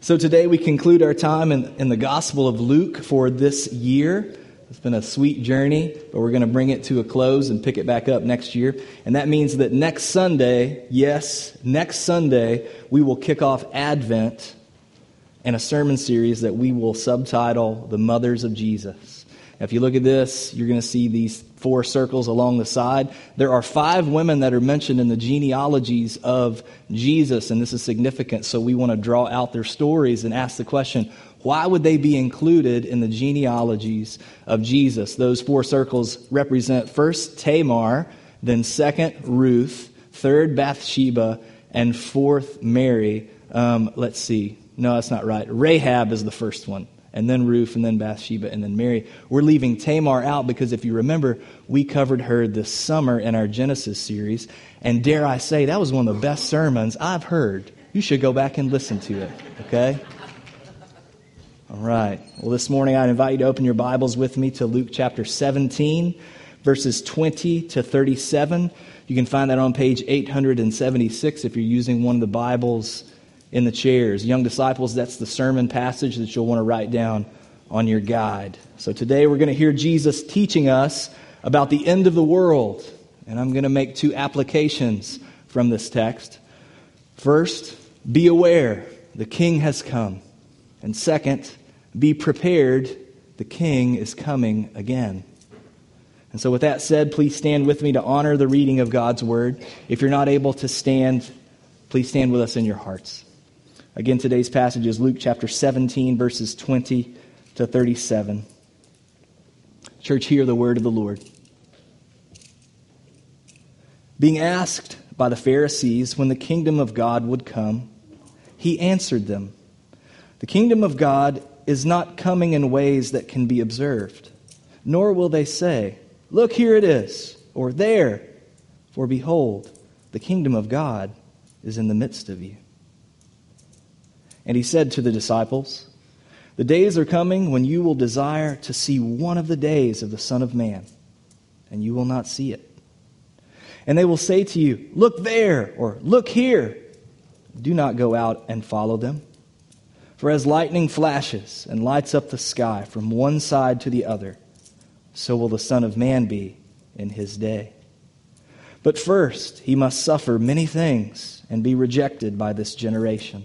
So today we conclude our time in, in the Gospel of Luke for this year. It's been a sweet journey, but we're going to bring it to a close and pick it back up next year. And that means that next Sunday, yes, next Sunday, we will kick off Advent and a sermon series that we will subtitle The Mothers of Jesus. If you look at this, you're going to see these four circles along the side. There are five women that are mentioned in the genealogies of Jesus, and this is significant. So we want to draw out their stories and ask the question why would they be included in the genealogies of Jesus? Those four circles represent first Tamar, then second Ruth, third Bathsheba, and fourth Mary. Um, let's see. No, that's not right. Rahab is the first one and then Ruth, and then Bathsheba, and then Mary. We're leaving Tamar out because if you remember, we covered her this summer in our Genesis series. And dare I say, that was one of the best sermons I've heard. You should go back and listen to it, okay? All right. Well, this morning I invite you to open your Bibles with me to Luke chapter 17, verses 20 to 37. You can find that on page 876 if you're using one of the Bibles in the chairs. Young disciples, that's the sermon passage that you'll want to write down on your guide. So today we're going to hear Jesus teaching us about the end of the world. And I'm going to make two applications from this text. First, be aware the king has come. And second, be prepared the king is coming again. And so, with that said, please stand with me to honor the reading of God's word. If you're not able to stand, please stand with us in your hearts. Again, today's passage is Luke chapter 17, verses 20 to 37. Church, hear the word of the Lord. Being asked by the Pharisees when the kingdom of God would come, he answered them The kingdom of God is not coming in ways that can be observed, nor will they say, Look, here it is, or there, for behold, the kingdom of God is in the midst of you. And he said to the disciples, The days are coming when you will desire to see one of the days of the Son of Man, and you will not see it. And they will say to you, Look there, or Look here. Do not go out and follow them. For as lightning flashes and lights up the sky from one side to the other, so will the Son of Man be in his day. But first, he must suffer many things and be rejected by this generation.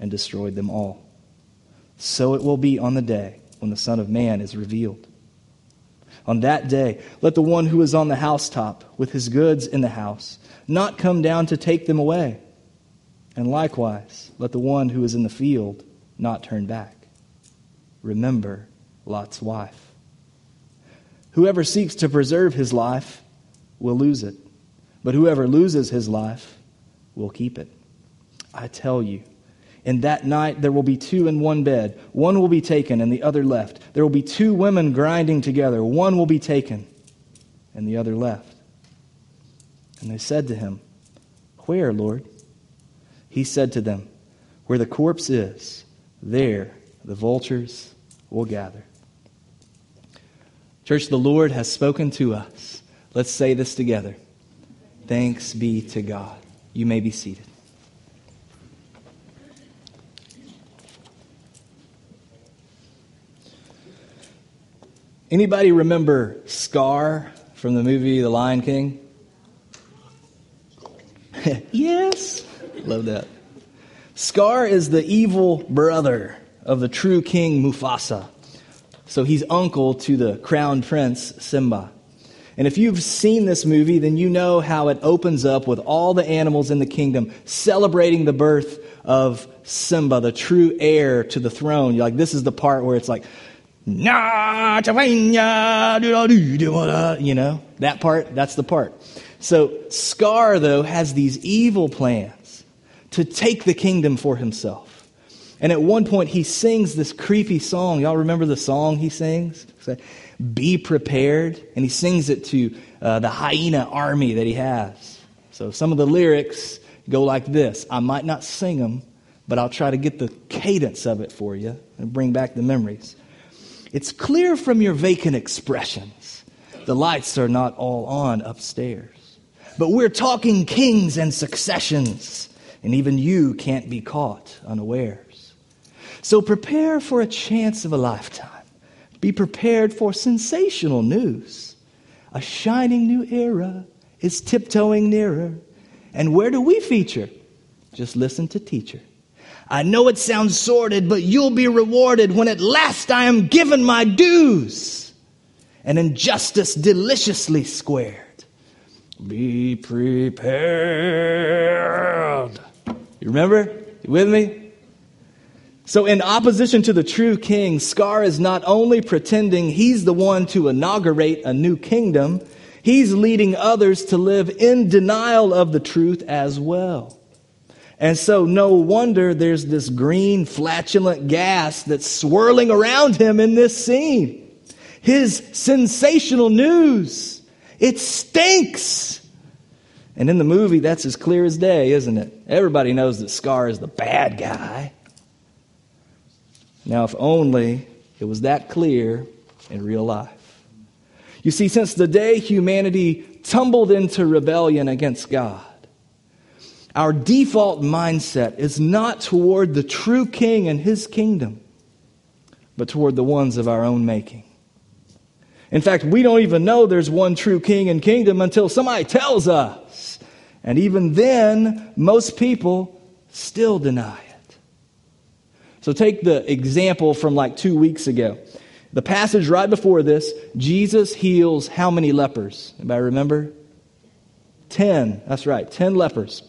and destroyed them all. So it will be on the day when the Son of Man is revealed. On that day, let the one who is on the housetop with his goods in the house not come down to take them away. And likewise, let the one who is in the field not turn back. Remember Lot's wife. Whoever seeks to preserve his life will lose it, but whoever loses his life will keep it. I tell you, in that night there will be two in one bed. One will be taken and the other left. There will be two women grinding together. One will be taken and the other left. And they said to him, Where, Lord? He said to them, Where the corpse is, there the vultures will gather. Church, the Lord has spoken to us. Let's say this together. Thanks be to God. You may be seated. Anybody remember Scar from the movie The Lion King? yes. Love that. Scar is the evil brother of the true king Mufasa. So he's uncle to the crown prince Simba. And if you've seen this movie, then you know how it opens up with all the animals in the kingdom celebrating the birth of Simba, the true heir to the throne. You're like, this is the part where it's like, you know, that part, that's the part. So Scar, though, has these evil plans to take the kingdom for himself. And at one point, he sings this creepy song. Y'all remember the song he sings? Be prepared. And he sings it to uh, the hyena army that he has. So some of the lyrics go like this I might not sing them, but I'll try to get the cadence of it for you and bring back the memories. It's clear from your vacant expressions the lights are not all on upstairs. But we're talking kings and successions, and even you can't be caught unawares. So prepare for a chance of a lifetime. Be prepared for sensational news. A shining new era is tiptoeing nearer. And where do we feature? Just listen to teacher. I know it sounds sordid, but you'll be rewarded when at last I am given my dues and injustice deliciously squared. Be prepared. You remember? You with me? So, in opposition to the true king, Scar is not only pretending he's the one to inaugurate a new kingdom, he's leading others to live in denial of the truth as well. And so, no wonder there's this green, flatulent gas that's swirling around him in this scene. His sensational news. It stinks. And in the movie, that's as clear as day, isn't it? Everybody knows that Scar is the bad guy. Now, if only it was that clear in real life. You see, since the day humanity tumbled into rebellion against God, our default mindset is not toward the true king and his kingdom, but toward the ones of our own making. In fact, we don't even know there's one true king and kingdom until somebody tells us. And even then, most people still deny it. So take the example from like two weeks ago. The passage right before this, Jesus heals how many lepers? Anybody remember? Ten. That's right, ten lepers.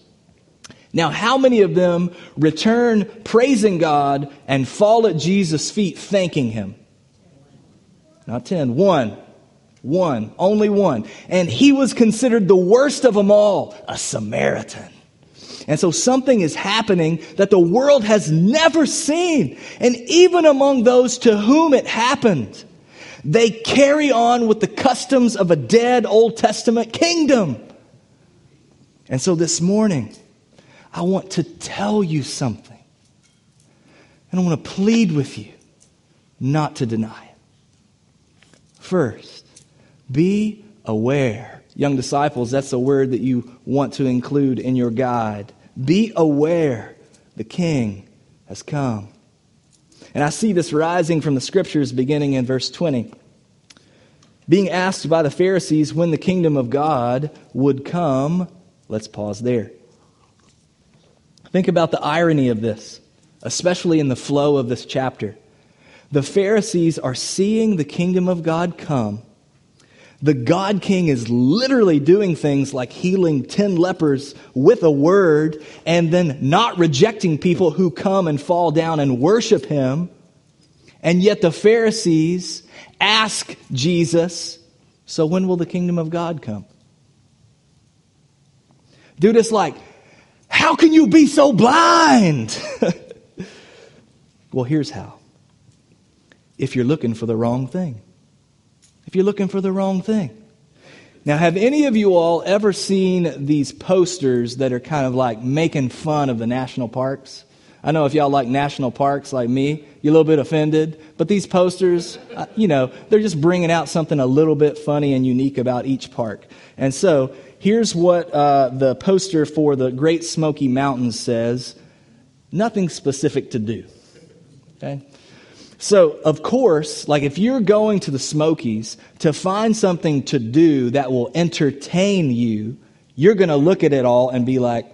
Now, how many of them return praising God and fall at Jesus' feet thanking Him? Not ten. One. One. Only one. And he was considered the worst of them all, a Samaritan. And so something is happening that the world has never seen. And even among those to whom it happened, they carry on with the customs of a dead Old Testament kingdom. And so this morning, I want to tell you something. And I want to plead with you not to deny it. First, be aware. Young disciples, that's a word that you want to include in your guide. Be aware the King has come. And I see this rising from the scriptures beginning in verse 20. Being asked by the Pharisees when the kingdom of God would come, let's pause there. Think about the irony of this, especially in the flow of this chapter. The Pharisees are seeing the kingdom of God come. The God King is literally doing things like healing 10 lepers with a word and then not rejecting people who come and fall down and worship him. And yet the Pharisees ask Jesus, So when will the kingdom of God come? Dude, it's like, how can you be so blind? well, here's how. If you're looking for the wrong thing. If you're looking for the wrong thing. Now, have any of you all ever seen these posters that are kind of like making fun of the national parks? I know if y'all like national parks like me, you're a little bit offended, but these posters, uh, you know, they're just bringing out something a little bit funny and unique about each park. And so Here's what uh, the poster for the Great Smoky Mountains says nothing specific to do. Okay? So, of course, like if you're going to the Smokies to find something to do that will entertain you, you're going to look at it all and be like,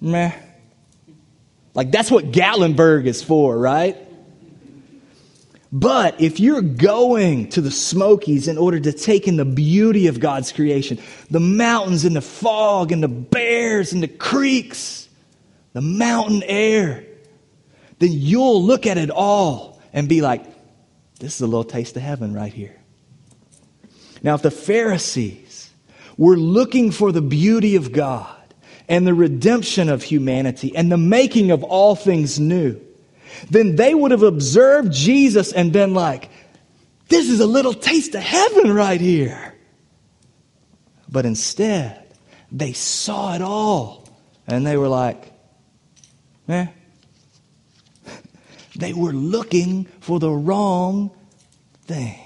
meh. Like that's what Gatlinburg is for, right? But if you're going to the Smokies in order to take in the beauty of God's creation, the mountains and the fog and the bears and the creeks, the mountain air, then you'll look at it all and be like, this is a little taste of heaven right here. Now, if the Pharisees were looking for the beauty of God and the redemption of humanity and the making of all things new, then they would have observed Jesus and been like, this is a little taste of heaven right here. But instead, they saw it all and they were like, eh. They were looking for the wrong thing.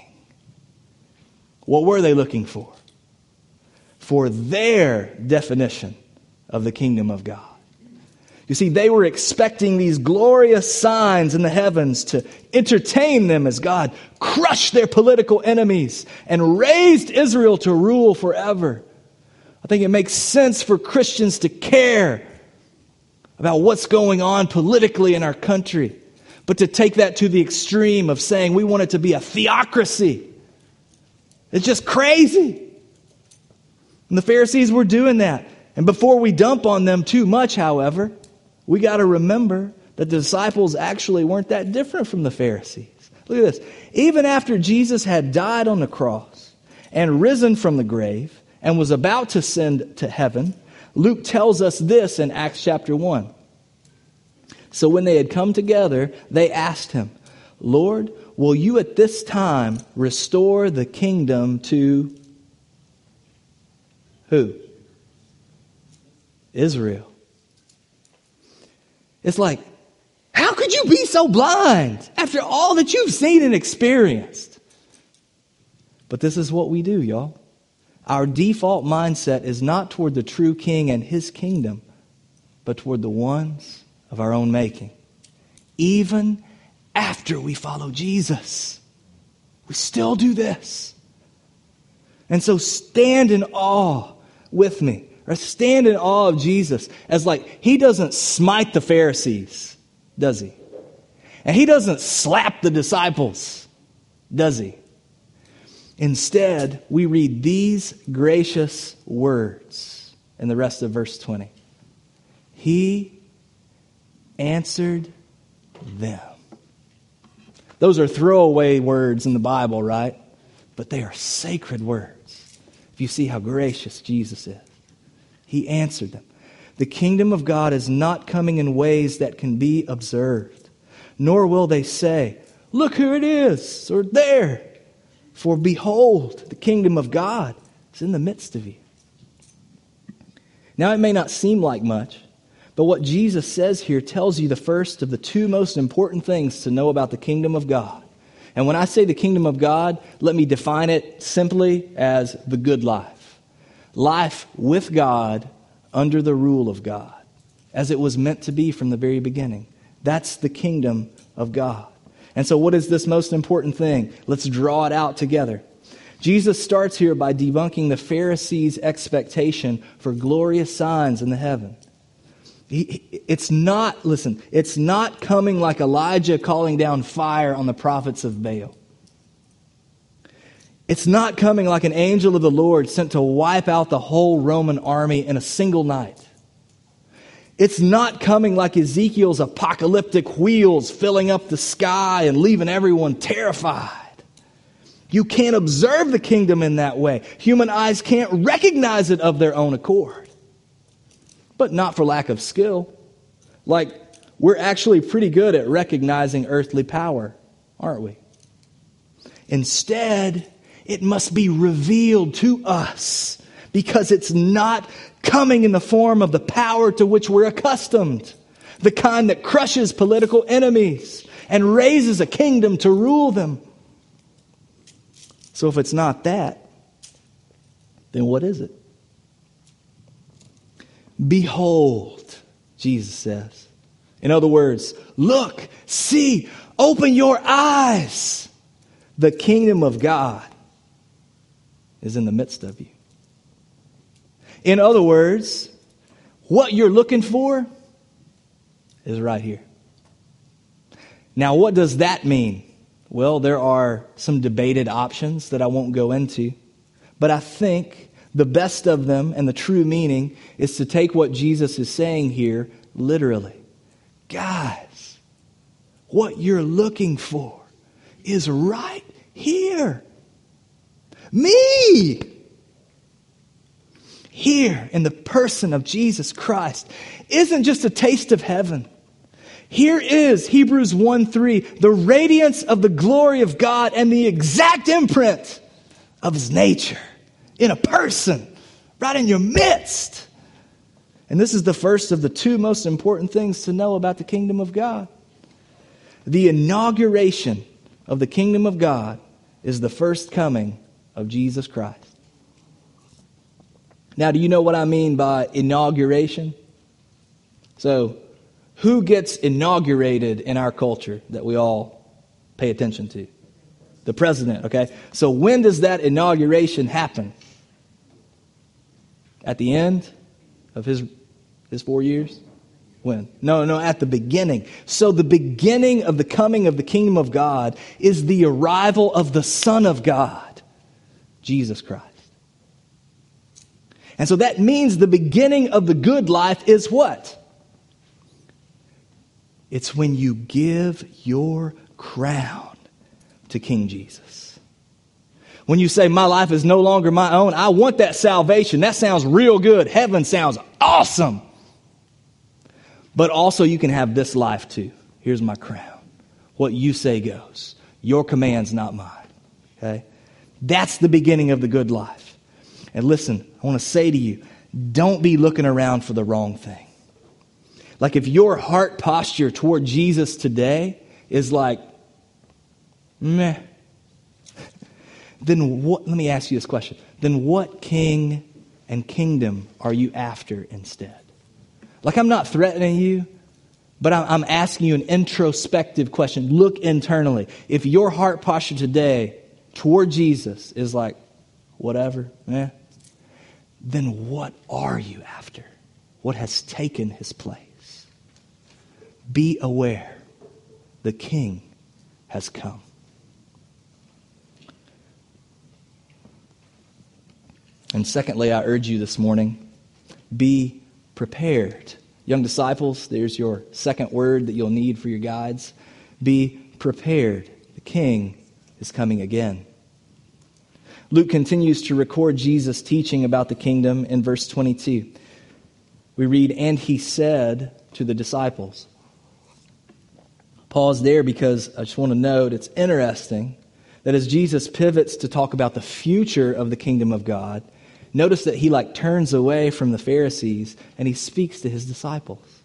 What were they looking for? For their definition of the kingdom of God. You see, they were expecting these glorious signs in the heavens to entertain them as God crushed their political enemies and raised Israel to rule forever. I think it makes sense for Christians to care about what's going on politically in our country, but to take that to the extreme of saying we want it to be a theocracy. It's just crazy. And the Pharisees were doing that. And before we dump on them too much, however, we got to remember that the disciples actually weren't that different from the Pharisees. Look at this. Even after Jesus had died on the cross and risen from the grave and was about to ascend to heaven, Luke tells us this in Acts chapter 1. So when they had come together, they asked him, Lord, will you at this time restore the kingdom to who? Israel. It's like, how could you be so blind after all that you've seen and experienced? But this is what we do, y'all. Our default mindset is not toward the true king and his kingdom, but toward the ones of our own making. Even after we follow Jesus, we still do this. And so stand in awe with me or stand in awe of Jesus as like he doesn't smite the Pharisees, does he? And he doesn't slap the disciples, does he? Instead, we read these gracious words in the rest of verse 20. He answered them. Those are throwaway words in the Bible, right? But they are sacred words. If you see how gracious Jesus is. He answered them. The kingdom of God is not coming in ways that can be observed, nor will they say, Look who it is, or there. For behold, the kingdom of God is in the midst of you. Now, it may not seem like much, but what Jesus says here tells you the first of the two most important things to know about the kingdom of God. And when I say the kingdom of God, let me define it simply as the good life life with God under the rule of God, as it was meant to be from the very beginning. That's the kingdom of God. And so, what is this most important thing? Let's draw it out together. Jesus starts here by debunking the Pharisees' expectation for glorious signs in the heaven. it's not, listen, it's not coming like Elijah calling down fire on the prophets of Baal. It's not coming like an angel of the Lord sent to wipe out the whole Roman army in a single night. It's not coming like Ezekiel's apocalyptic wheels filling up the sky and leaving everyone terrified. You can't observe the kingdom in that way. Human eyes can't recognize it of their own accord. But not for lack of skill. Like, we're actually pretty good at recognizing earthly power, aren't we? Instead, it must be revealed to us because it's not coming in the form of the power to which we're accustomed, the kind that crushes political enemies and raises a kingdom to rule them. So if it's not that, then what is it? Behold, Jesus says. In other words, look, see, open your eyes. The kingdom of God is in the midst of you. In other words, what you're looking for is right here. Now, what does that mean? Well, there are some debated options that I won't go into, but I think the best of them and the true meaning is to take what Jesus is saying here literally. Guys, what you're looking for is right here. Me! Here in the person of Jesus Christ isn't just a taste of heaven. Here is Hebrews 1 3, the radiance of the glory of God and the exact imprint of his nature in a person, right in your midst. And this is the first of the two most important things to know about the kingdom of God. The inauguration of the kingdom of God is the first coming of Jesus Christ. Now, do you know what I mean by inauguration? So, who gets inaugurated in our culture that we all pay attention to? The president, okay? So, when does that inauguration happen? At the end of his, his four years? When? No, no, at the beginning. So, the beginning of the coming of the kingdom of God is the arrival of the Son of God, Jesus Christ. And so that means the beginning of the good life is what? It's when you give your crown to King Jesus. When you say, My life is no longer my own, I want that salvation. That sounds real good. Heaven sounds awesome. But also, you can have this life too. Here's my crown. What you say goes. Your command's not mine. Okay? That's the beginning of the good life. And listen, I want to say to you don't be looking around for the wrong thing. Like if your heart posture toward Jesus today is like, meh, then what, let me ask you this question. Then what king and kingdom are you after instead? Like, I'm not threatening you, but I'm asking you an introspective question. Look internally. If your heart posture today toward Jesus is like, whatever, eh, then what are you after? What has taken his place? Be aware the king has come. And secondly, I urge you this morning be prepared. Young disciples, there's your second word that you'll need for your guides. Be prepared. The king is coming again. Luke continues to record Jesus' teaching about the kingdom in verse 22. We read, And he said to the disciples. Pause there because I just want to note it's interesting that as Jesus pivots to talk about the future of the kingdom of God, notice that he like turns away from the Pharisees and he speaks to his disciples.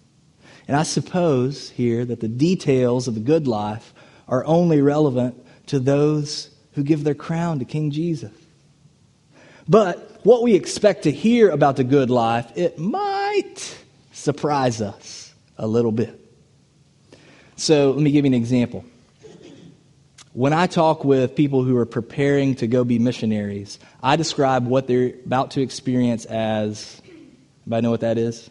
And I suppose here that the details of the good life are only relevant to those who give their crown to King Jesus. But what we expect to hear about the good life, it might surprise us a little bit. So let me give you an example. When I talk with people who are preparing to go be missionaries, I describe what they're about to experience as, anybody know what that is?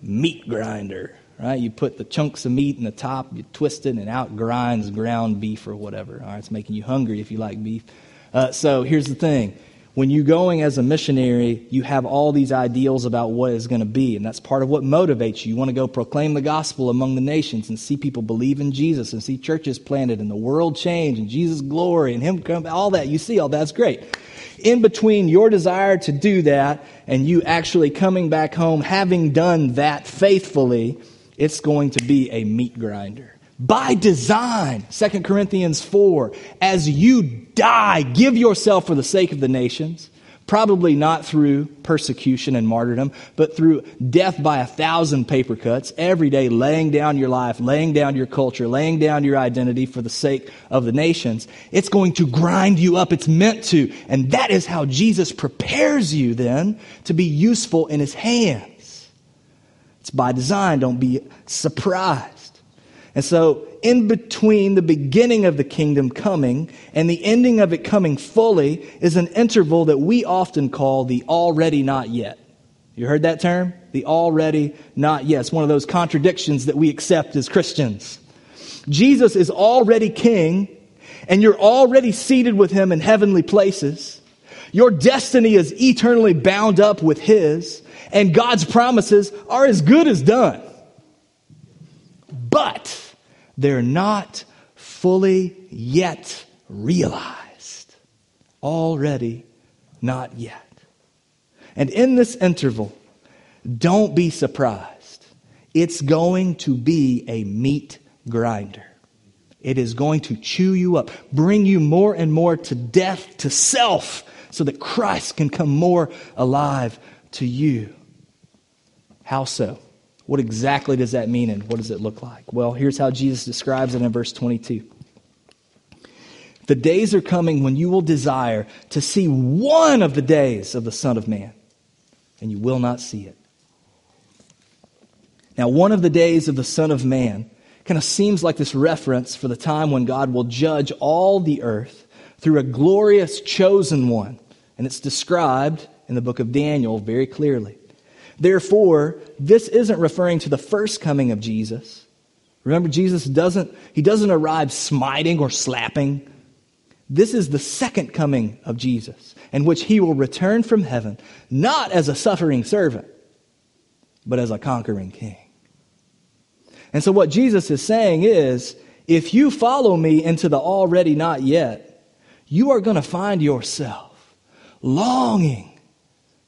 Meat grinder, right? You put the chunks of meat in the top, you twist it, and out grinds ground beef or whatever. All right, it's making you hungry if you like beef. Uh, so here's the thing when you're going as a missionary, you have all these ideals about what is going to be, and that's part of what motivates you. You want to go proclaim the gospel among the nations and see people believe in Jesus and see churches planted and the world change and Jesus' glory and Him come, all that. You see all that's great. In between your desire to do that and you actually coming back home having done that faithfully, it's going to be a meat grinder. By design 2 corinthians 4 as you die give yourself for the sake of the nations probably not through persecution and martyrdom but through death by a thousand paper cuts every day laying down your life laying down your culture laying down your identity for the sake of the nations. It's going to grind you up. It's meant to. And that is how jesus prepares you then to be useful in his hands it's by design don't be surprised and so, in between the beginning of the kingdom coming and the ending of it coming fully is an interval that we often call the already not yet. You heard that term? The already not yet. It's one of those contradictions that we accept as Christians. Jesus is already king, and you're already seated with him in heavenly places. Your destiny is eternally bound up with his, and God's promises are as good as done. But they're not fully yet realized. Already not yet. And in this interval, don't be surprised it's going to be a meat grinder. It is going to chew you up, bring you more and more to death, to self, so that Christ can come more alive to you. How so? What exactly does that mean and what does it look like? Well, here's how Jesus describes it in verse 22. The days are coming when you will desire to see one of the days of the Son of Man, and you will not see it. Now, one of the days of the Son of Man kind of seems like this reference for the time when God will judge all the earth through a glorious chosen one. And it's described in the book of Daniel very clearly. Therefore, this isn't referring to the first coming of Jesus. Remember, Jesus doesn't, he doesn't arrive smiting or slapping. This is the second coming of Jesus, in which he will return from heaven, not as a suffering servant, but as a conquering king. And so, what Jesus is saying is if you follow me into the already not yet, you are going to find yourself longing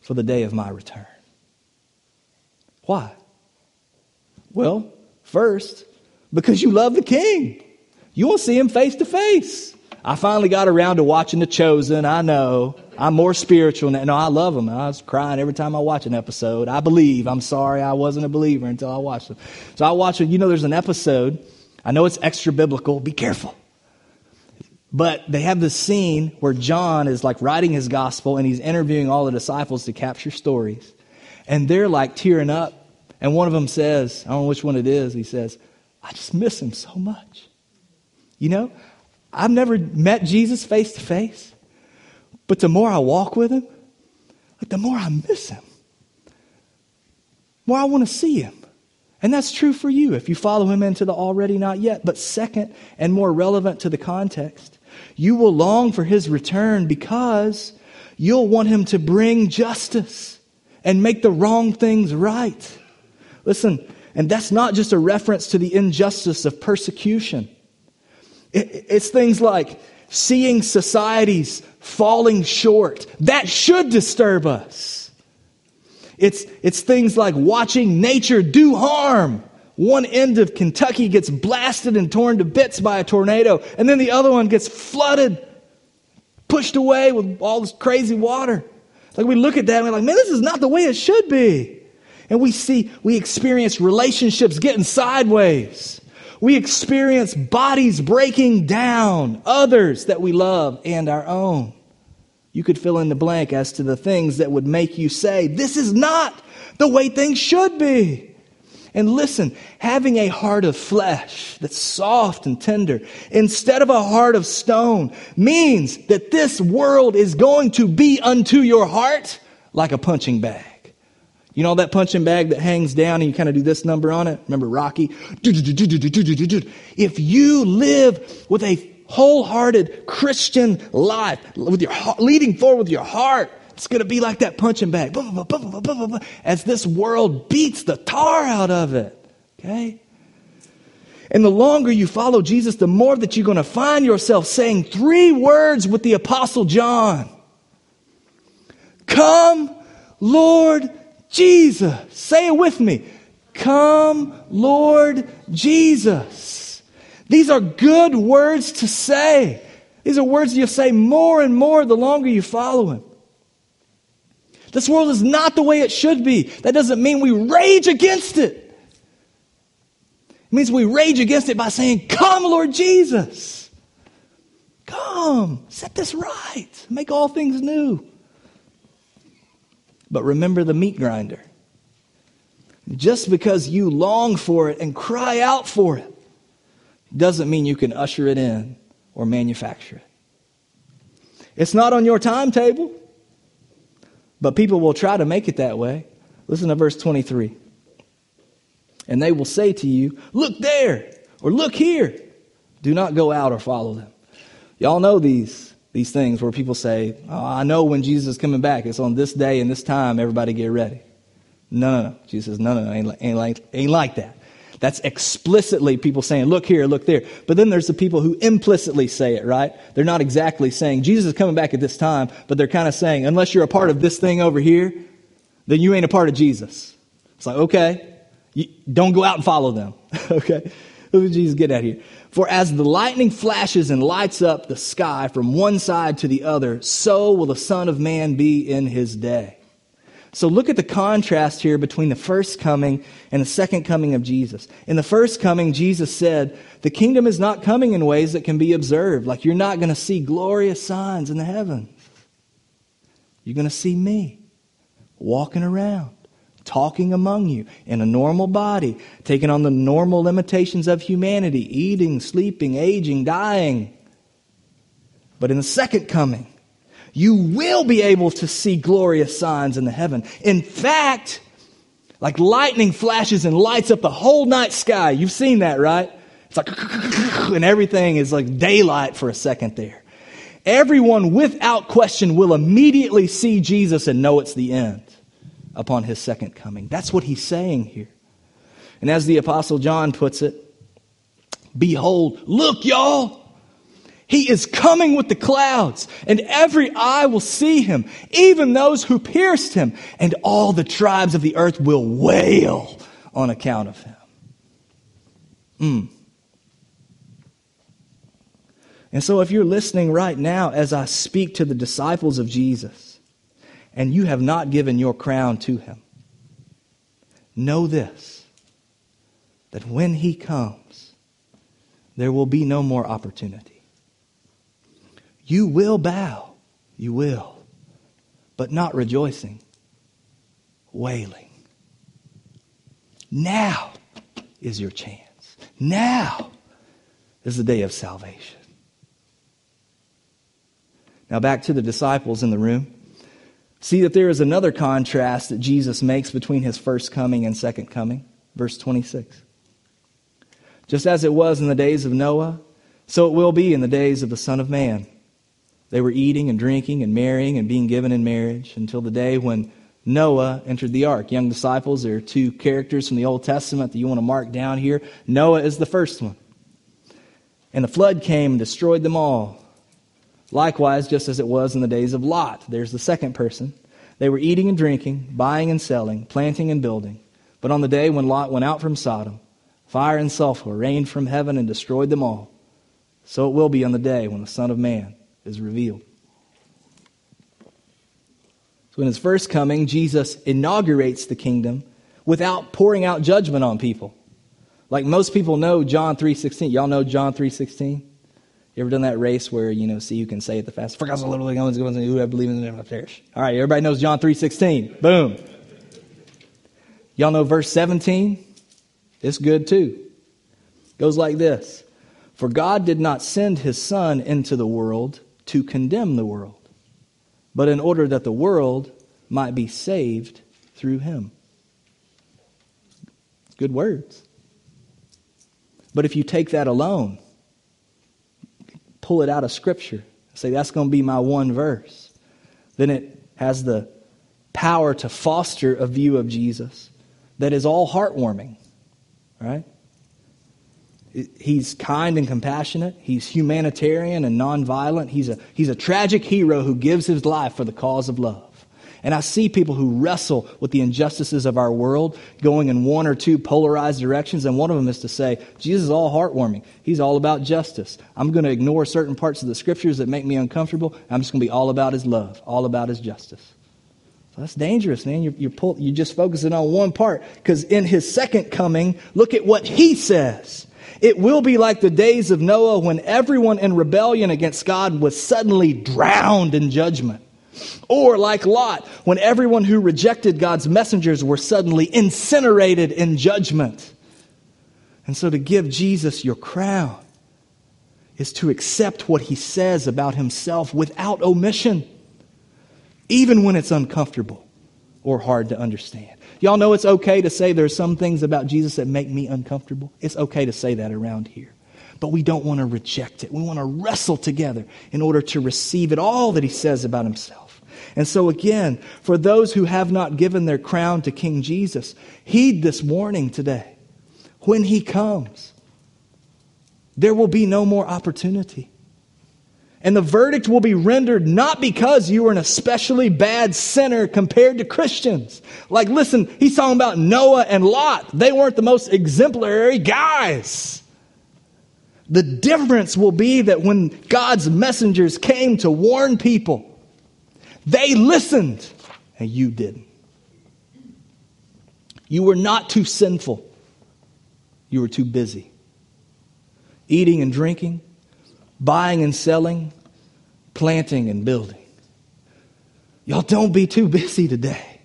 for the day of my return. Why? Well, first, because you love the king. You to see him face to face. I finally got around to watching The Chosen. I know. I'm more spiritual now. No, I love them. I was crying every time I watch an episode. I believe. I'm sorry I wasn't a believer until I watched them. So I watch it. You know, there's an episode. I know it's extra biblical. Be careful. But they have this scene where John is like writing his gospel and he's interviewing all the disciples to capture stories. And they're like tearing up. And one of them says, I don't know which one it is, he says, I just miss him so much. You know, I've never met Jesus face to face, but the more I walk with him, like the more I miss him. More I want to see him. And that's true for you if you follow him into the already not yet. But second, and more relevant to the context, you will long for his return because you'll want him to bring justice and make the wrong things right. Listen, and that's not just a reference to the injustice of persecution. It's things like seeing societies falling short. That should disturb us. It's, it's things like watching nature do harm. One end of Kentucky gets blasted and torn to bits by a tornado, and then the other one gets flooded, pushed away with all this crazy water. Like we look at that and we're like, man, this is not the way it should be. And we see, we experience relationships getting sideways. We experience bodies breaking down, others that we love, and our own. You could fill in the blank as to the things that would make you say, This is not the way things should be. And listen, having a heart of flesh that's soft and tender instead of a heart of stone means that this world is going to be unto your heart like a punching bag. You know that punching bag that hangs down and you kind of do this number on it? Remember Rocky? If you live with a wholehearted Christian life, with your leading forward with your heart, it's going to be like that punching bag. As this world beats the tar out of it. Okay? And the longer you follow Jesus, the more that you're going to find yourself saying three words with the Apostle John Come, Lord Jesus. Say it with me. Come, Lord Jesus. These are good words to say. These are words you'll say more and more the longer you follow Him. This world is not the way it should be. That doesn't mean we rage against it. It means we rage against it by saying, Come, Lord Jesus. Come, set this right, make all things new. But remember the meat grinder. Just because you long for it and cry out for it doesn't mean you can usher it in or manufacture it. It's not on your timetable, but people will try to make it that way. Listen to verse 23. And they will say to you, Look there, or look here. Do not go out or follow them. Y'all know these these things where people say, oh, I know when Jesus is coming back. It's on this day and this time. Everybody get ready. No, no, no. Jesus says, no, no, no. Ain't, ain't, like, ain't like that. That's explicitly people saying, look here, look there. But then there's the people who implicitly say it, right? They're not exactly saying, Jesus is coming back at this time, but they're kind of saying, unless you're a part of this thing over here, then you ain't a part of Jesus. It's like, okay. You, don't go out and follow them. okay? Who did Jesus get at here? For as the lightning flashes and lights up the sky from one side to the other, so will the Son of Man be in his day. So look at the contrast here between the first coming and the second coming of Jesus. In the first coming, Jesus said, the kingdom is not coming in ways that can be observed. Like you're not going to see glorious signs in the heavens. You're going to see me walking around, talking among you in a normal body, taking on the normal limitations of humanity, eating, sleeping, aging, dying. But in the second coming, you will be able to see glorious signs in the heaven. In fact, like lightning flashes and lights up the whole night sky. You've seen that, right? It's like, and everything is like daylight for a second there. Everyone without question will immediately see Jesus and know it's the end upon his second coming. That's what he's saying here. And as the apostle John puts it, behold, look y'all, he is coming with the clouds, and every eye will see him, even those who pierced him, and all the tribes of the earth will wail on account of him. Mm. And so, if you're listening right now as I speak to the disciples of Jesus, and you have not given your crown to him, know this that when he comes, there will be no more opportunity. You will bow. You will. But not rejoicing, wailing. Now is your chance. Now is the day of salvation. Now, back to the disciples in the room. See that there is another contrast that Jesus makes between his first coming and second coming. Verse 26. Just as it was in the days of Noah, so it will be in the days of the Son of Man. They were eating and drinking and marrying and being given in marriage until the day when Noah entered the ark. Young disciples, there are two characters from the Old Testament that you want to mark down here. Noah is the first one. And the flood came and destroyed them all. Likewise, just as it was in the days of Lot, there's the second person. They were eating and drinking, buying and selling, planting and building. But on the day when Lot went out from Sodom, fire and sulfur rained from heaven and destroyed them all. So it will be on the day when the Son of Man is revealed. So in his first coming, Jesus inaugurates the kingdom without pouring out judgment on people. Like most people know John 3.16. Y'all know John 3.16? You ever done that race where, you know, see who can say it the fastest? For God's little thing, who I believe in the name perish. All right, everybody knows John 3.16. Boom. Y'all know verse 17? It's good too. Goes like this. For God did not send his son into the world to condemn the world, but in order that the world might be saved through him. Good words. But if you take that alone, pull it out of Scripture, say that's going to be my one verse, then it has the power to foster a view of Jesus that is all heartwarming, right? He's kind and compassionate. He's humanitarian and nonviolent. He's a, he's a tragic hero who gives his life for the cause of love. And I see people who wrestle with the injustices of our world going in one or two polarized directions. And one of them is to say, Jesus is all heartwarming. He's all about justice. I'm going to ignore certain parts of the scriptures that make me uncomfortable. I'm just going to be all about his love, all about his justice. So that's dangerous, man. You're, you're, pull, you're just focusing on one part. Because in his second coming, look at what he says. It will be like the days of Noah when everyone in rebellion against God was suddenly drowned in judgment. Or like Lot, when everyone who rejected God's messengers were suddenly incinerated in judgment. And so to give Jesus your crown is to accept what he says about himself without omission, even when it's uncomfortable or hard to understand. Y'all know it's okay to say there are some things about Jesus that make me uncomfortable. It's okay to say that around here. But we don't want to reject it. We want to wrestle together in order to receive it all that he says about himself. And so, again, for those who have not given their crown to King Jesus, heed this warning today. When he comes, there will be no more opportunity. And the verdict will be rendered not because you were an especially bad sinner compared to Christians. Like, listen, he's talking about Noah and Lot. They weren't the most exemplary guys. The difference will be that when God's messengers came to warn people, they listened and you didn't. You were not too sinful, you were too busy. Eating and drinking, buying and selling, planting and building. Y'all don't be too busy today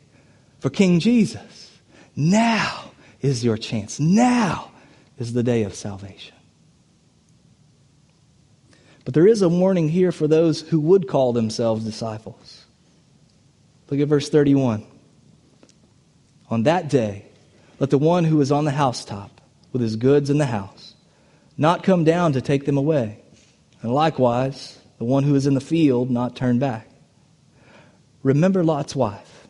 for King Jesus. Now is your chance. Now is the day of salvation. But there is a warning here for those who would call themselves disciples. Look at verse 31. On that day, let the one who is on the housetop with his goods in the house not come down to take them away. And likewise, the one who is in the field not turn back. Remember Lot's wife.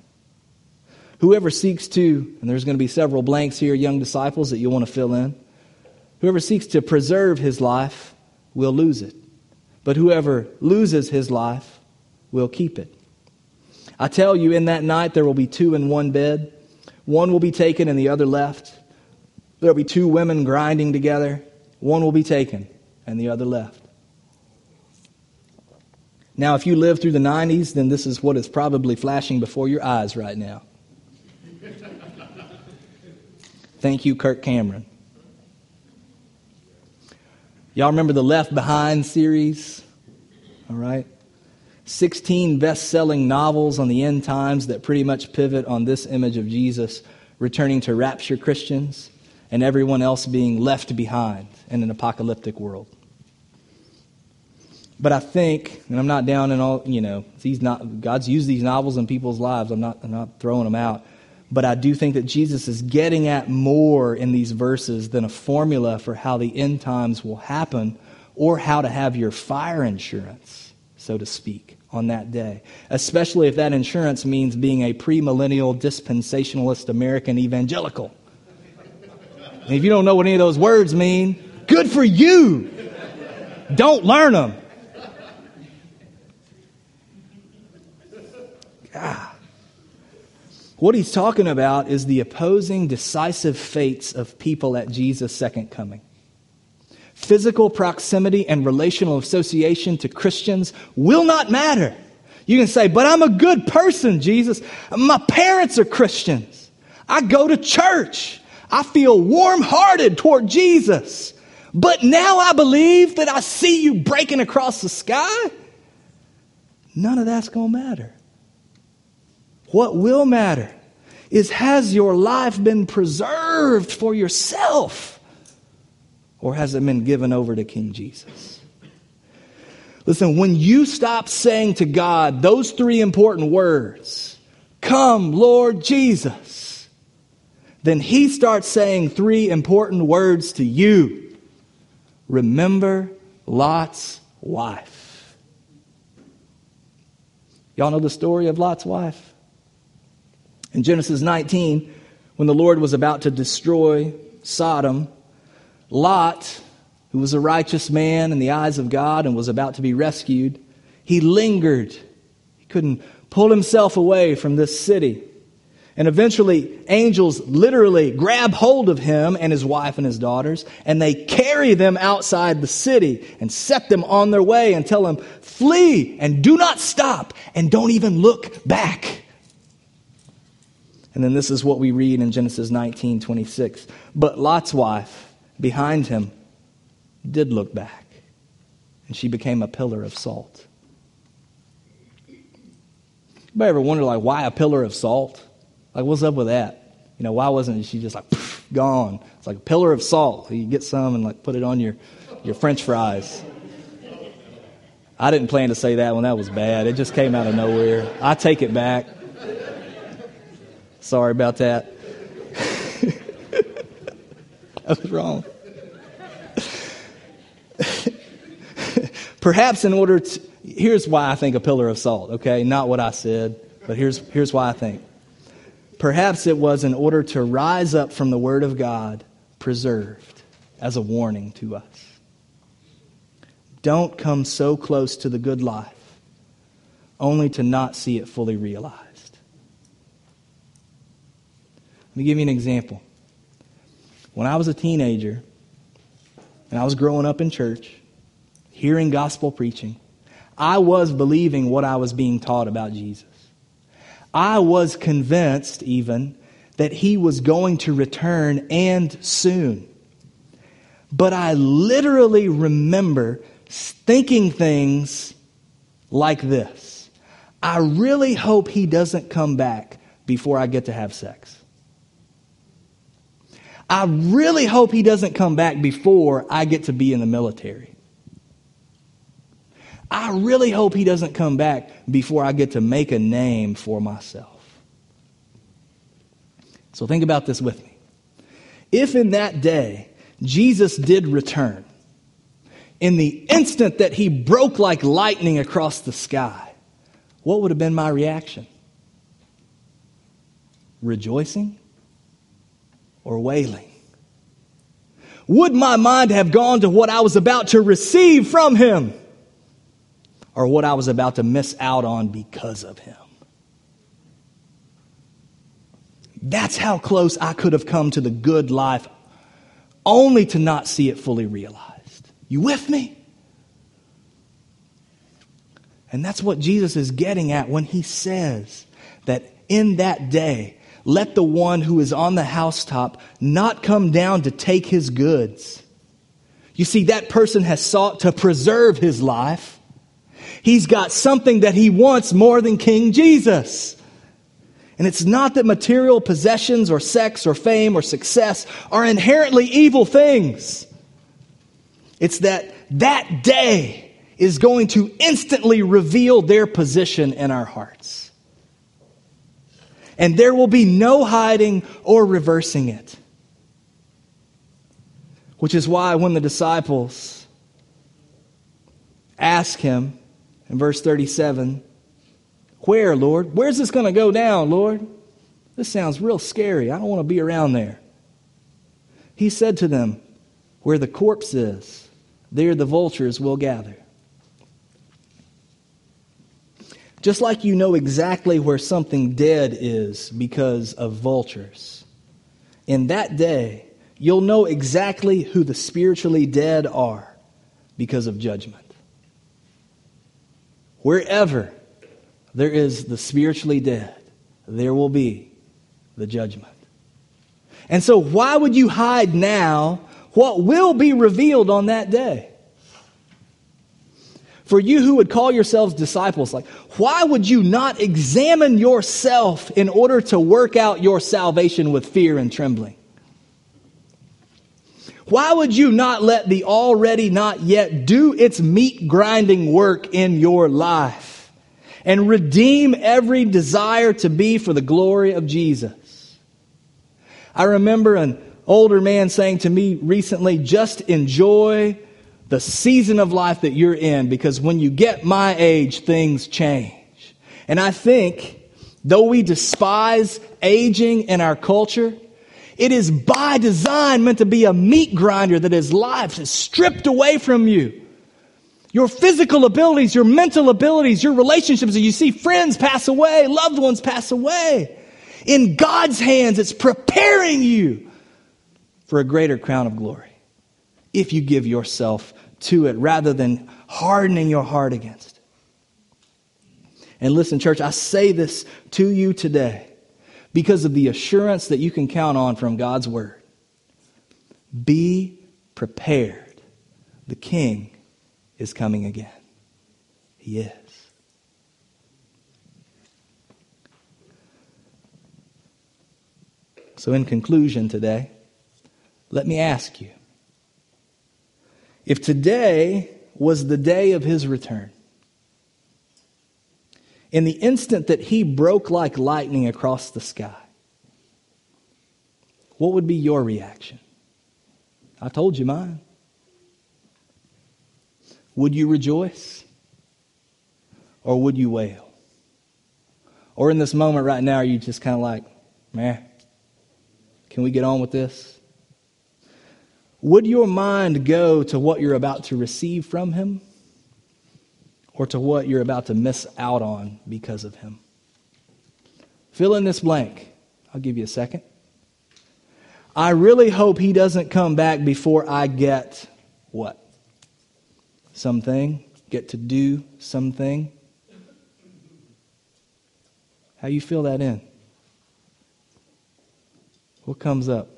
Whoever seeks to, and there's going to be several blanks here, young disciples, that you want to fill in. Whoever seeks to preserve his life will lose it. But whoever loses his life will keep it. I tell you, in that night there will be two in one bed. One will be taken and the other left. There will be two women grinding together. One will be taken and the other left. Now, if you lived through the 90s, then this is what is probably flashing before your eyes right now. Thank you, Kirk Cameron. Y'all remember the Left Behind series? All right. 16 best selling novels on the end times that pretty much pivot on this image of Jesus returning to rapture Christians and everyone else being left behind in an apocalyptic world. But I think, and I'm not down in all, you know, he's not, God's used these novels in people's lives. I'm not, I'm not throwing them out. But I do think that Jesus is getting at more in these verses than a formula for how the end times will happen or how to have your fire insurance, so to speak, on that day. Especially if that insurance means being a premillennial dispensationalist American evangelical. And if you don't know what any of those words mean, good for you. Don't learn them. God. What he's talking about is the opposing, decisive fates of people at Jesus' second coming. Physical proximity and relational association to Christians will not matter. You can say, but I'm a good person, Jesus. My parents are Christians. I go to church. I feel warm hearted toward Jesus. But now I believe that I see you breaking across the sky. None of that's going to matter. What will matter is has your life been preserved for yourself or has it been given over to King Jesus? Listen, when you stop saying to God those three important words, Come, Lord Jesus, then He starts saying three important words to you. Remember Lot's wife. Y'all know the story of Lot's wife? In Genesis 19, when the Lord was about to destroy Sodom, Lot, who was a righteous man in the eyes of God and was about to be rescued, he lingered. He couldn't pull himself away from this city. And eventually, angels literally grab hold of him and his wife and his daughters, and they carry them outside the city and set them on their way and tell them, Flee and do not stop and don't even look back. And then this is what we read in Genesis 19 26. But Lot's wife, behind him, did look back, and she became a pillar of salt. Anybody ever wonder, like, why a pillar of salt? Like, what's up with that? You know, why wasn't she just like poof, gone? It's like a pillar of salt. You get some and like put it on your, your French fries. I didn't plan to say that one. That was bad. It just came out of nowhere. I take it back. Sorry about that. I was wrong. Perhaps in order to, here's why I think a pillar of salt, okay? Not what I said, but here's, here's why I think. Perhaps it was in order to rise up from the Word of God preserved as a warning to us. don't come so close to the good life only to not see it fully realized. Let me give you an example. When I was a teenager and I was growing up in church, hearing gospel preaching, I was believing what I was being taught about Jesus. I was convinced, even, that he was going to return and soon. But I literally remember thinking things like this I really hope he doesn't come back before I get to have sex. I really hope he doesn't come back before I get to be in the military. I really hope he doesn't come back before I get to make a name for myself. So think about this with me. If in that day Jesus did return, in the instant that he broke like lightning across the sky, what would have been my reaction? Rejoicing or wailing? Would my mind have gone to what I was about to receive from him or what I was about to miss out on because of him? That's how close I could have come to the good life only to not see it fully realized. You with me? And that's what Jesus is getting at when he says that in that day, let the one who is on the housetop not come down to take his goods. You see, that person has sought to preserve his life. He's got something that he wants more than King Jesus. And it's not that material possessions or sex or fame or success are inherently evil things. It's that that day is going to instantly reveal their position in our hearts. And there will be no hiding or reversing it. Which is why when the disciples ask him in verse 37, where, Lord? Where's this going to go down, Lord? This sounds real scary. I don't want to be around there. He said to them, Where the corpse is, there the vultures will gather. Just like you know exactly where something dead is because of vultures, in that day, you'll know exactly who the spiritually dead are because of judgment. Wherever there is the spiritually dead, there will be the judgment. And so, why would you hide now what will be revealed on that day? For you who would call yourselves disciples, like, why would you not examine yourself in order to work out your salvation with fear and trembling? Why would you not let the already not yet do its meat grinding work in your life? and redeem every desire to be for the glory of Jesus. I remember an older man saying to me recently, just enjoy the season of life that you're in because when you get my age, things change. And I think, though we despise aging in our culture, it is by design meant to be a meat grinder that is life is stripped away from you your physical abilities, your mental abilities, your relationships. And you see friends pass away, loved ones pass away. In God's hands, it's preparing you for a greater crown of glory if you give yourself to it rather than hardening your heart against. And listen, church, I say this to you today because of the assurance that you can count on from God's word. Be prepared. The king is coming again. He is. So, in conclusion today, let me ask you if today was the day of his return, in the instant that he broke like lightning across the sky, what would be your reaction? I told you mine. Would you rejoice? Or would you wail? Or in this moment right now, are you just kind of like, man, can we get on with this? Would your mind go to what you're about to receive from Him? or to what you're about to miss out on because of him. Fill in this blank. I'll give you a second. I really hope he doesn't come back before I get what? Something? Get to do something? How you fill that in? What comes up?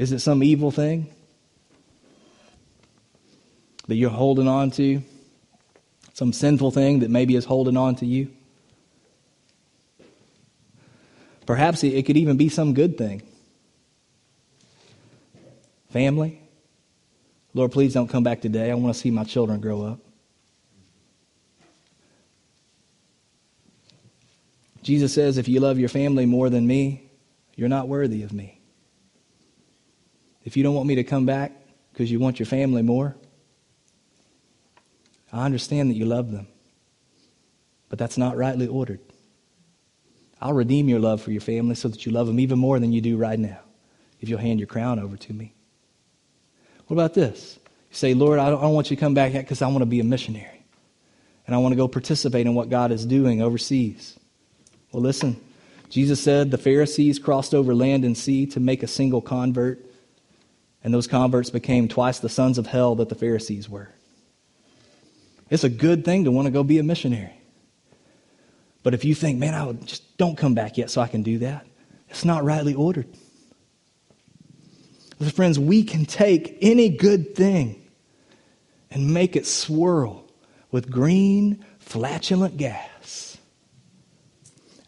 Is it some evil thing that you're holding on to? Some sinful thing that maybe is holding on to you? Perhaps it could even be some good thing. Family. Lord, please don't come back today. I want to see my children grow up. Jesus says, if you love your family more than me, you're not worthy of me. If you don't want me to come back because you want your family more, I understand that you love them. But that's not rightly ordered. I'll redeem your love for your family so that you love them even more than you do right now if you'll hand your crown over to me. What about this? You say, Lord, I don't, I don't want you to come back because I want to be a missionary. And I want to go participate in what God is doing overseas. Well, listen, Jesus said the Pharisees crossed over land and sea to make a single convert, and those converts became twice the sons of hell that the Pharisees were. It's a good thing to want to go be a missionary. But if you think, man, I would just don't come back yet so I can do that, it's not rightly ordered. Friends, we can take any good thing and make it swirl with green, flatulent gas.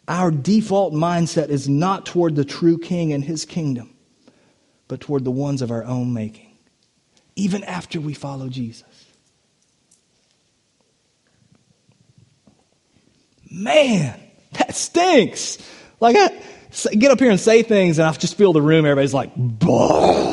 Our default mindset is not toward the true king and his kingdom, but toward the ones of our own making, even after we follow Jesus. Man, that stinks. Like, I get up here and say things, and I just feel the room, everybody's like, bah.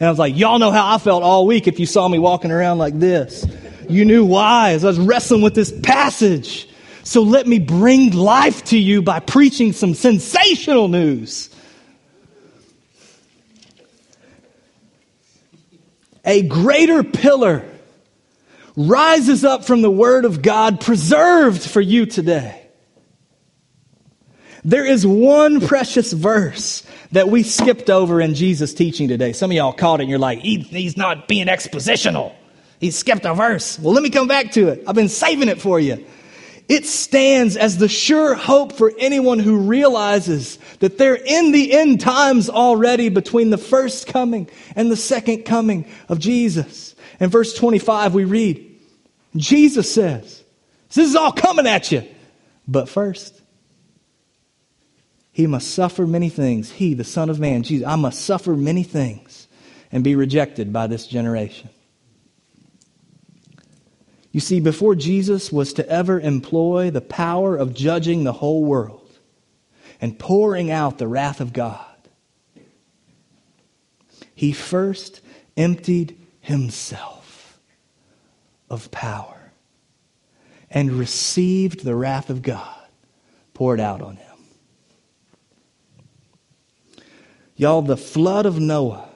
And I was like, y'all know how I felt all week if you saw me walking around like this. You knew why, as I was wrestling with this passage. So let me bring life to you by preaching some sensational news. A greater pillar rises up from the Word of God preserved for you today. There is one precious verse that we skipped over in Jesus' teaching today. Some of y'all caught it and you're like, he, he's not being expositional. He skipped a verse. Well, let me come back to it. I've been saving it for you. It stands as the sure hope for anyone who realizes that they're in the end times already between the first coming and the second coming of Jesus. In verse 25, we read, Jesus says, This is all coming at you. But first, he must suffer many things. He, the Son of Man, Jesus, I must suffer many things and be rejected by this generation. You see, before Jesus was to ever employ the power of judging the whole world and pouring out the wrath of God, he first emptied himself of power and received the wrath of God poured out on him. Y'all, the flood of Noah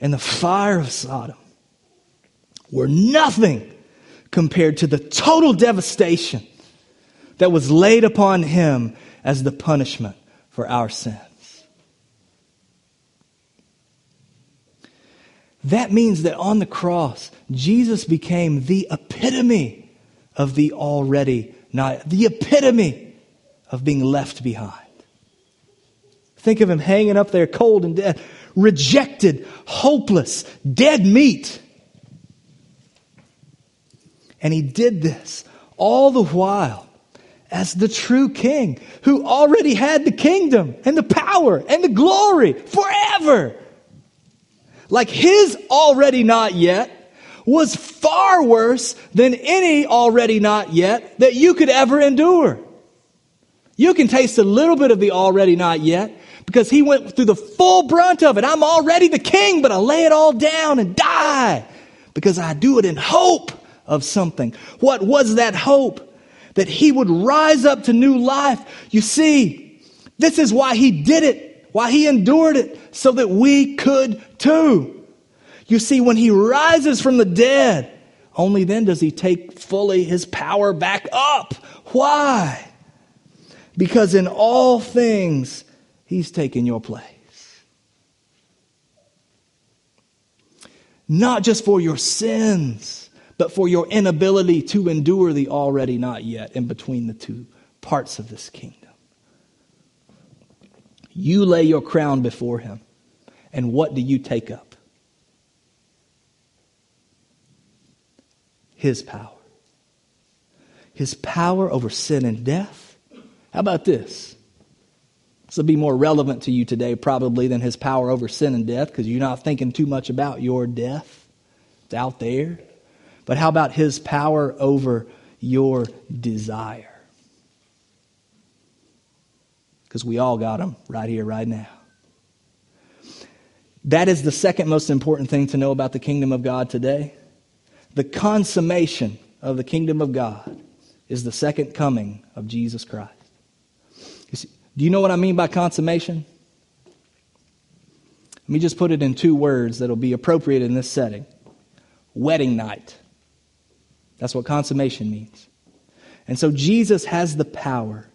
and the fire of Sodom were nothing compared to the total devastation that was laid upon him as the punishment for our sins. That means that on the cross, Jesus became the epitome of the already not, the epitome of being left behind. Think of him hanging up there cold and dead, rejected, hopeless, dead meat. And he did this all the while as the true king who already had the kingdom and the power and the glory forever. Like his already not yet was far worse than any already not yet that you could ever endure. You can taste a little bit of the already not yet because he went through the full brunt of it. I'm already the king, but I lay it all down and die because I do it in hope of something. What was that hope? That he would rise up to new life. You see, this is why he did it Why, he endured it so that we could too. You see, when he rises from the dead, only then does he take fully his power back up. Why? Because in all things, he's taken your place. Not just for your sins, but for your inability to endure the already not yet in between the two parts of this kingdom. You lay your crown before him, and what do you take up? His power. His power over sin and death. How about this? This will be more relevant to you today, probably, than his power over sin and death, because you're not thinking too much about your death. It's out there. But how about his power over your desire? Because we all got them right here, right now. That is the second most important thing to know about the kingdom of God today. The consummation of the kingdom of God is the second coming of Jesus Christ. You see, do you know what I mean by consummation? Let me just put it in two words that'll be appropriate in this setting wedding night. That's what consummation means. And so Jesus has the power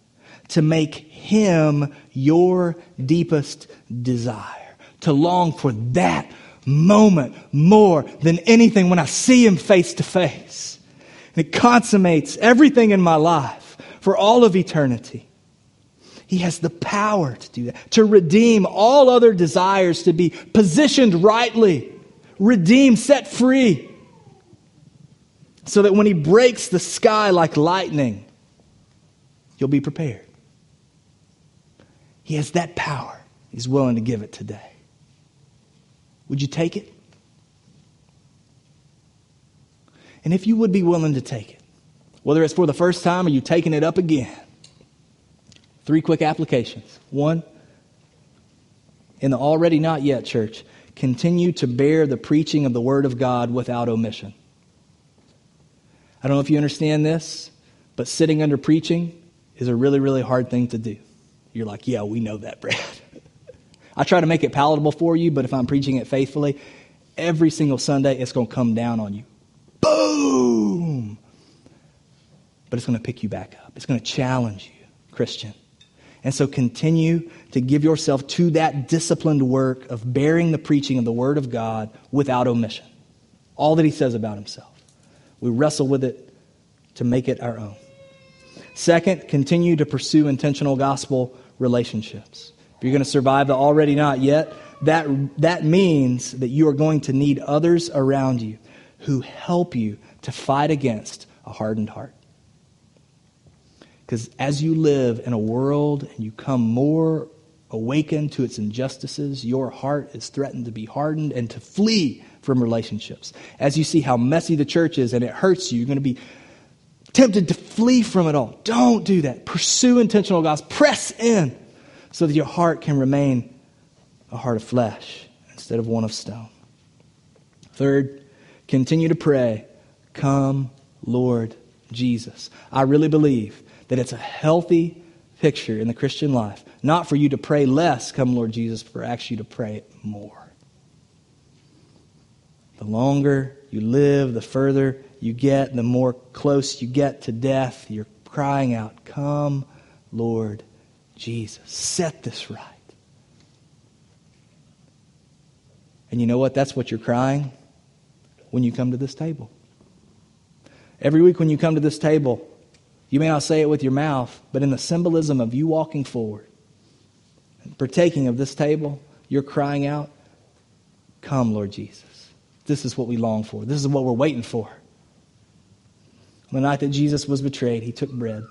to make him your deepest desire, to long for that moment more than anything when I see him face to face. And it consummates everything in my life for all of eternity. He has the power to do that, to redeem all other desires, to be positioned rightly, redeemed, set free so that when he breaks the sky like lightning, you'll be prepared. He has that power. He's willing to give it today. Would you take it? And if you would be willing to take it, whether it's for the first time or you're taking it up again, three quick applications. One, in the already not yet church, continue to bear the preaching of the Word of God without omission. I don't know if you understand this, but sitting under preaching is a really, really hard thing to do. You're like, yeah, we know that, Brad. I try to make it palatable for you, but if I'm preaching it faithfully, every single Sunday it's going to come down on you. Boom! But it's going to pick you back up. It's going to challenge you, Christian. And so continue to give yourself to that disciplined work of bearing the preaching of the Word of God without omission. All that He says about Himself. We wrestle with it to make it our own. Second, continue to pursue intentional gospel relationships. If you're going to survive the already not yet, that, that means that you are going to need others around you who help you to fight against a hardened heart. Because as you live in a world and you come more awakened to its injustices, your heart is threatened to be hardened and to flee from relationships. As you see how messy the church is and it hurts you, you're going to be tempted to flee from it all. Don't do that. Pursue intentional gospel. Press in so that your heart can remain a heart of flesh instead of one of stone. Third, continue to pray, Come, Lord Jesus. I really believe that it's a healthy picture in the Christian life, not for you to pray less, Come, Lord Jesus, but for actually to pray more. The longer you live, the further you get, the more close you get to death. You're crying out, Come, Lord Jesus. Set this right. And you know what? That's what you're crying when you come to this table. Every week when you come to this table, you may not say it with your mouth, but in the symbolism of you walking forward and partaking of this table, you're crying out, Come, Lord Jesus. This is what we long for. This is what we're waiting for. On the night that Jesus was betrayed, he took bread.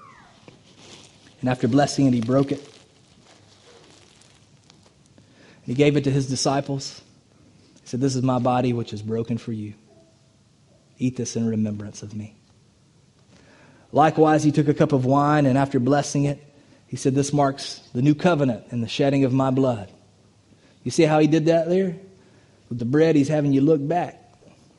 And after blessing it, he broke it. He gave it to his disciples. He said, This is my body, which is broken for you. Eat this in remembrance of me. Likewise, he took a cup of wine, and after blessing it, he said, This marks the new covenant and the shedding of my blood. You see how he did that there? With the bread, he's having you look back.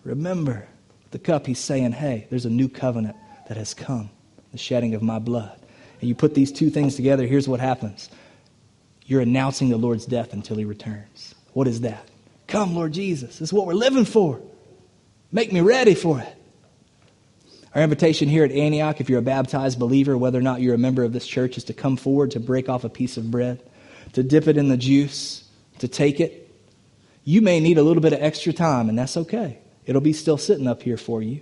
Remember, the cup, he's saying, hey, there's a new covenant that has come, the shedding of my blood. And you put these two things together, here's what happens you're announcing the Lord's death until he returns. What is that? Come, Lord Jesus. This is what we're living for. Make me ready for it. Our invitation here at Antioch, if you're a baptized believer, whether or not you're a member of this church, is to come forward to break off a piece of bread, to dip it in the juice, to take it. You may need a little bit of extra time, and that's okay. It'll be still sitting up here for you,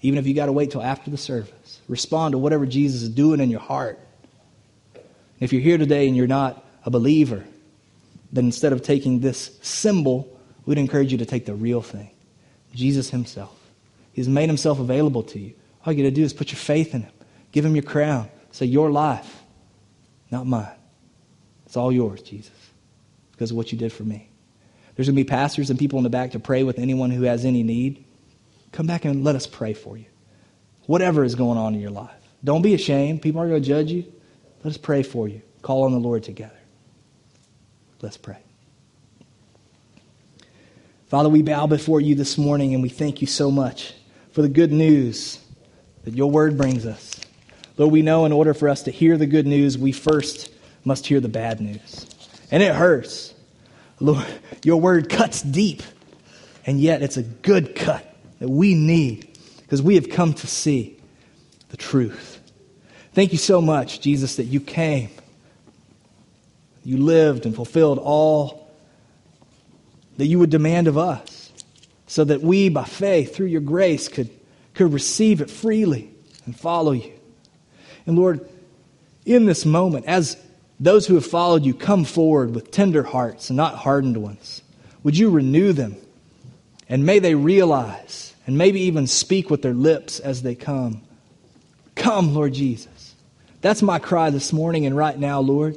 even if you got to wait till after the service. Respond to whatever Jesus is doing in your heart. If you're here today and you're not a believer, then instead of taking this symbol, we'd encourage you to take the real thing Jesus Himself. He's made Himself available to you. All you got to do is put your faith in Him, give Him your crown, say, Your life, not mine. It's all yours, Jesus, because of what you did for me. There's going to be pastors and people in the back to pray with anyone who has any need. Come back and let us pray for you. Whatever is going on in your life. Don't be ashamed. People aren't going to judge you. Let us pray for you. Call on the Lord together. Let's pray. Father, we bow before you this morning and we thank you so much for the good news that your word brings us. Lord, we know in order for us to hear the good news, we first must hear the bad news. And it hurts. Lord, your word cuts deep, and yet it's a good cut that we need because we have come to see the truth. Thank you so much, Jesus, that you came. You lived and fulfilled all that you would demand of us so that we, by faith, through your grace, could, could receive it freely and follow you. And Lord, in this moment, as those who have followed you come forward with tender hearts and not hardened ones, would you renew them? And may they realize and maybe even speak with their lips as they come. Come, Lord Jesus. That's my cry this morning and right now, Lord.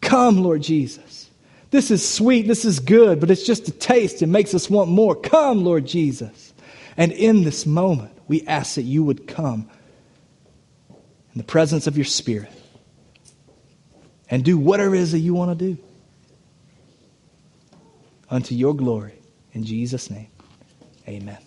Come, Lord Jesus. This is sweet, this is good, but it's just a taste. It makes us want more. Come, Lord Jesus. And in this moment, we ask that you would come in the presence of your Spirit and do whatever it is that you want to do unto your glory. In Jesus' name, amen.